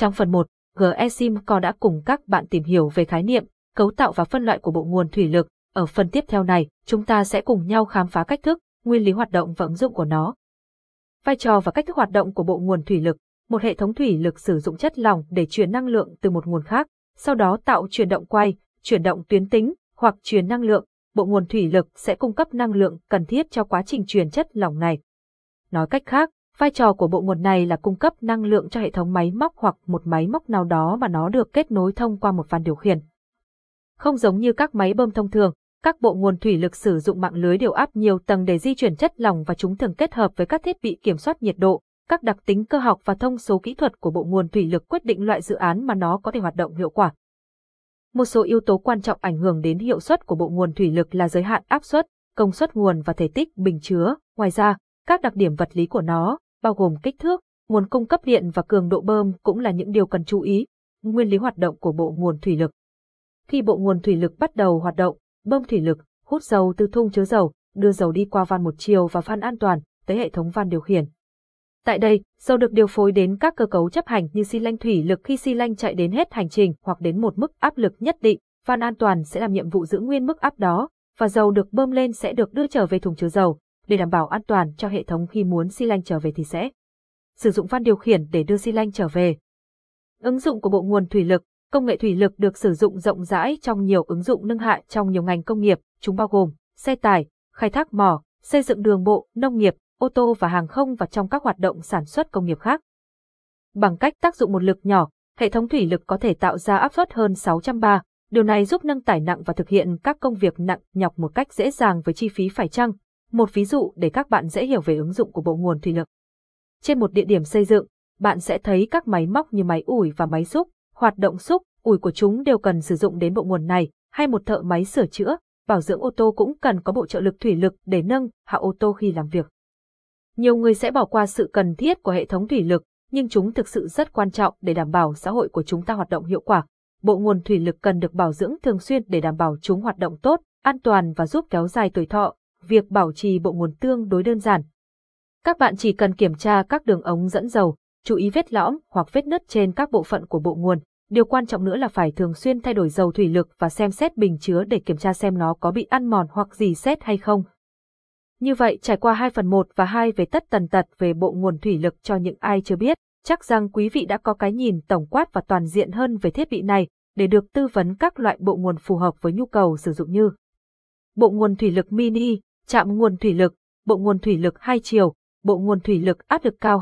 Trong phần 1, GESIMCO đã cùng các bạn tìm hiểu về khái niệm, cấu tạo và phân loại của bộ nguồn thủy lực. Ở phần tiếp theo này, chúng ta sẽ cùng nhau khám phá cách thức, nguyên lý hoạt động và ứng dụng của nó. Vai trò và cách thức hoạt động của bộ nguồn thủy lực. Một hệ thống thủy lực sử dụng chất lỏng để truyền năng lượng từ một nguồn khác, sau đó tạo chuyển động quay, chuyển động tuyến tính hoặc truyền năng lượng. Bộ nguồn thủy lực sẽ cung cấp năng lượng cần thiết cho quá trình truyền chất lỏng này. Nói cách khác, vai trò của bộ nguồn này là cung cấp năng lượng cho hệ thống máy móc hoặc một máy móc nào đó mà nó được kết nối thông qua một van điều khiển. Không giống như các máy bơm thông thường, các bộ nguồn thủy lực sử dụng mạng lưới điều áp nhiều tầng để di chuyển chất lỏng và chúng thường kết hợp với các thiết bị kiểm soát nhiệt độ, các đặc tính cơ học và thông số kỹ thuật của bộ nguồn thủy lực quyết định loại dự án mà nó có thể hoạt động hiệu quả. Một số yếu tố quan trọng ảnh hưởng đến hiệu suất của bộ nguồn thủy lực là giới hạn áp suất, công suất nguồn và thể tích bình chứa. Ngoài ra, các đặc điểm vật lý của nó, bao gồm kích thước, nguồn cung cấp điện và cường độ bơm cũng là những điều cần chú ý. Nguyên lý hoạt động của bộ nguồn thủy lực. Khi bộ nguồn thủy lực bắt đầu hoạt động, bơm thủy lực hút dầu từ thung chứa dầu, đưa dầu đi qua van một chiều và van an toàn tới hệ thống van điều khiển. Tại đây, dầu được điều phối đến các cơ cấu chấp hành như xi lanh thủy lực khi xi lanh chạy đến hết hành trình hoặc đến một mức áp lực nhất định, van an toàn sẽ làm nhiệm vụ giữ nguyên mức áp đó, và dầu được bơm lên sẽ được đưa trở về thùng chứa dầu, để đảm bảo an toàn cho hệ thống khi muốn xi lanh trở về thì sẽ sử dụng van điều khiển để đưa xi lanh trở về. Ứng dụng của bộ nguồn thủy lực, công nghệ thủy lực được sử dụng rộng rãi trong nhiều ứng dụng nâng hạ trong nhiều ngành công nghiệp, chúng bao gồm xe tải, khai thác mỏ, xây dựng đường bộ, nông nghiệp, ô tô và hàng không và trong các hoạt động sản xuất công nghiệp khác. Bằng cách tác dụng một lực nhỏ, hệ thống thủy lực có thể tạo ra áp suất hơn 600 bar, điều này giúp nâng tải nặng và thực hiện các công việc nặng nhọc một cách dễ dàng với chi phí phải chăng. Một ví dụ để các bạn dễ hiểu về ứng dụng của bộ nguồn thủy lực. Trên một địa điểm xây dựng, bạn sẽ thấy các máy móc như máy ủi và máy xúc, hoạt động xúc, ủi của chúng đều cần sử dụng đến bộ nguồn này, hay một thợ máy sửa chữa, bảo dưỡng ô tô cũng cần có bộ trợ lực thủy lực để nâng, hạ ô tô khi làm việc. Nhiều người sẽ bỏ qua sự cần thiết của hệ thống thủy lực, nhưng chúng thực sự rất quan trọng để đảm bảo xã hội của chúng ta hoạt động hiệu quả. Bộ nguồn thủy lực cần được bảo dưỡng thường xuyên để đảm bảo chúng hoạt động tốt, an toàn và giúp kéo dài tuổi thọ. Việc bảo trì bộ nguồn tương đối đơn giản. Các bạn chỉ cần kiểm tra các đường ống dẫn dầu, chú ý vết lõm hoặc vết nứt trên các bộ phận của bộ nguồn. Điều quan trọng nữa là phải thường xuyên thay đổi dầu thủy lực và xem xét bình chứa để kiểm tra xem nó có bị ăn mòn hoặc gì xét hay không. Như vậy trải qua 2 phần 1 và 2 về tất tần tật về bộ nguồn thủy lực cho những ai chưa biết, chắc rằng quý vị đã có cái nhìn tổng quát và toàn diện hơn về thiết bị này để được tư vấn các loại bộ nguồn phù hợp với nhu cầu sử dụng như bộ nguồn thủy lực mini, chạm nguồn thủy lực, bộ nguồn thủy lực hai chiều, bộ nguồn thủy lực áp lực cao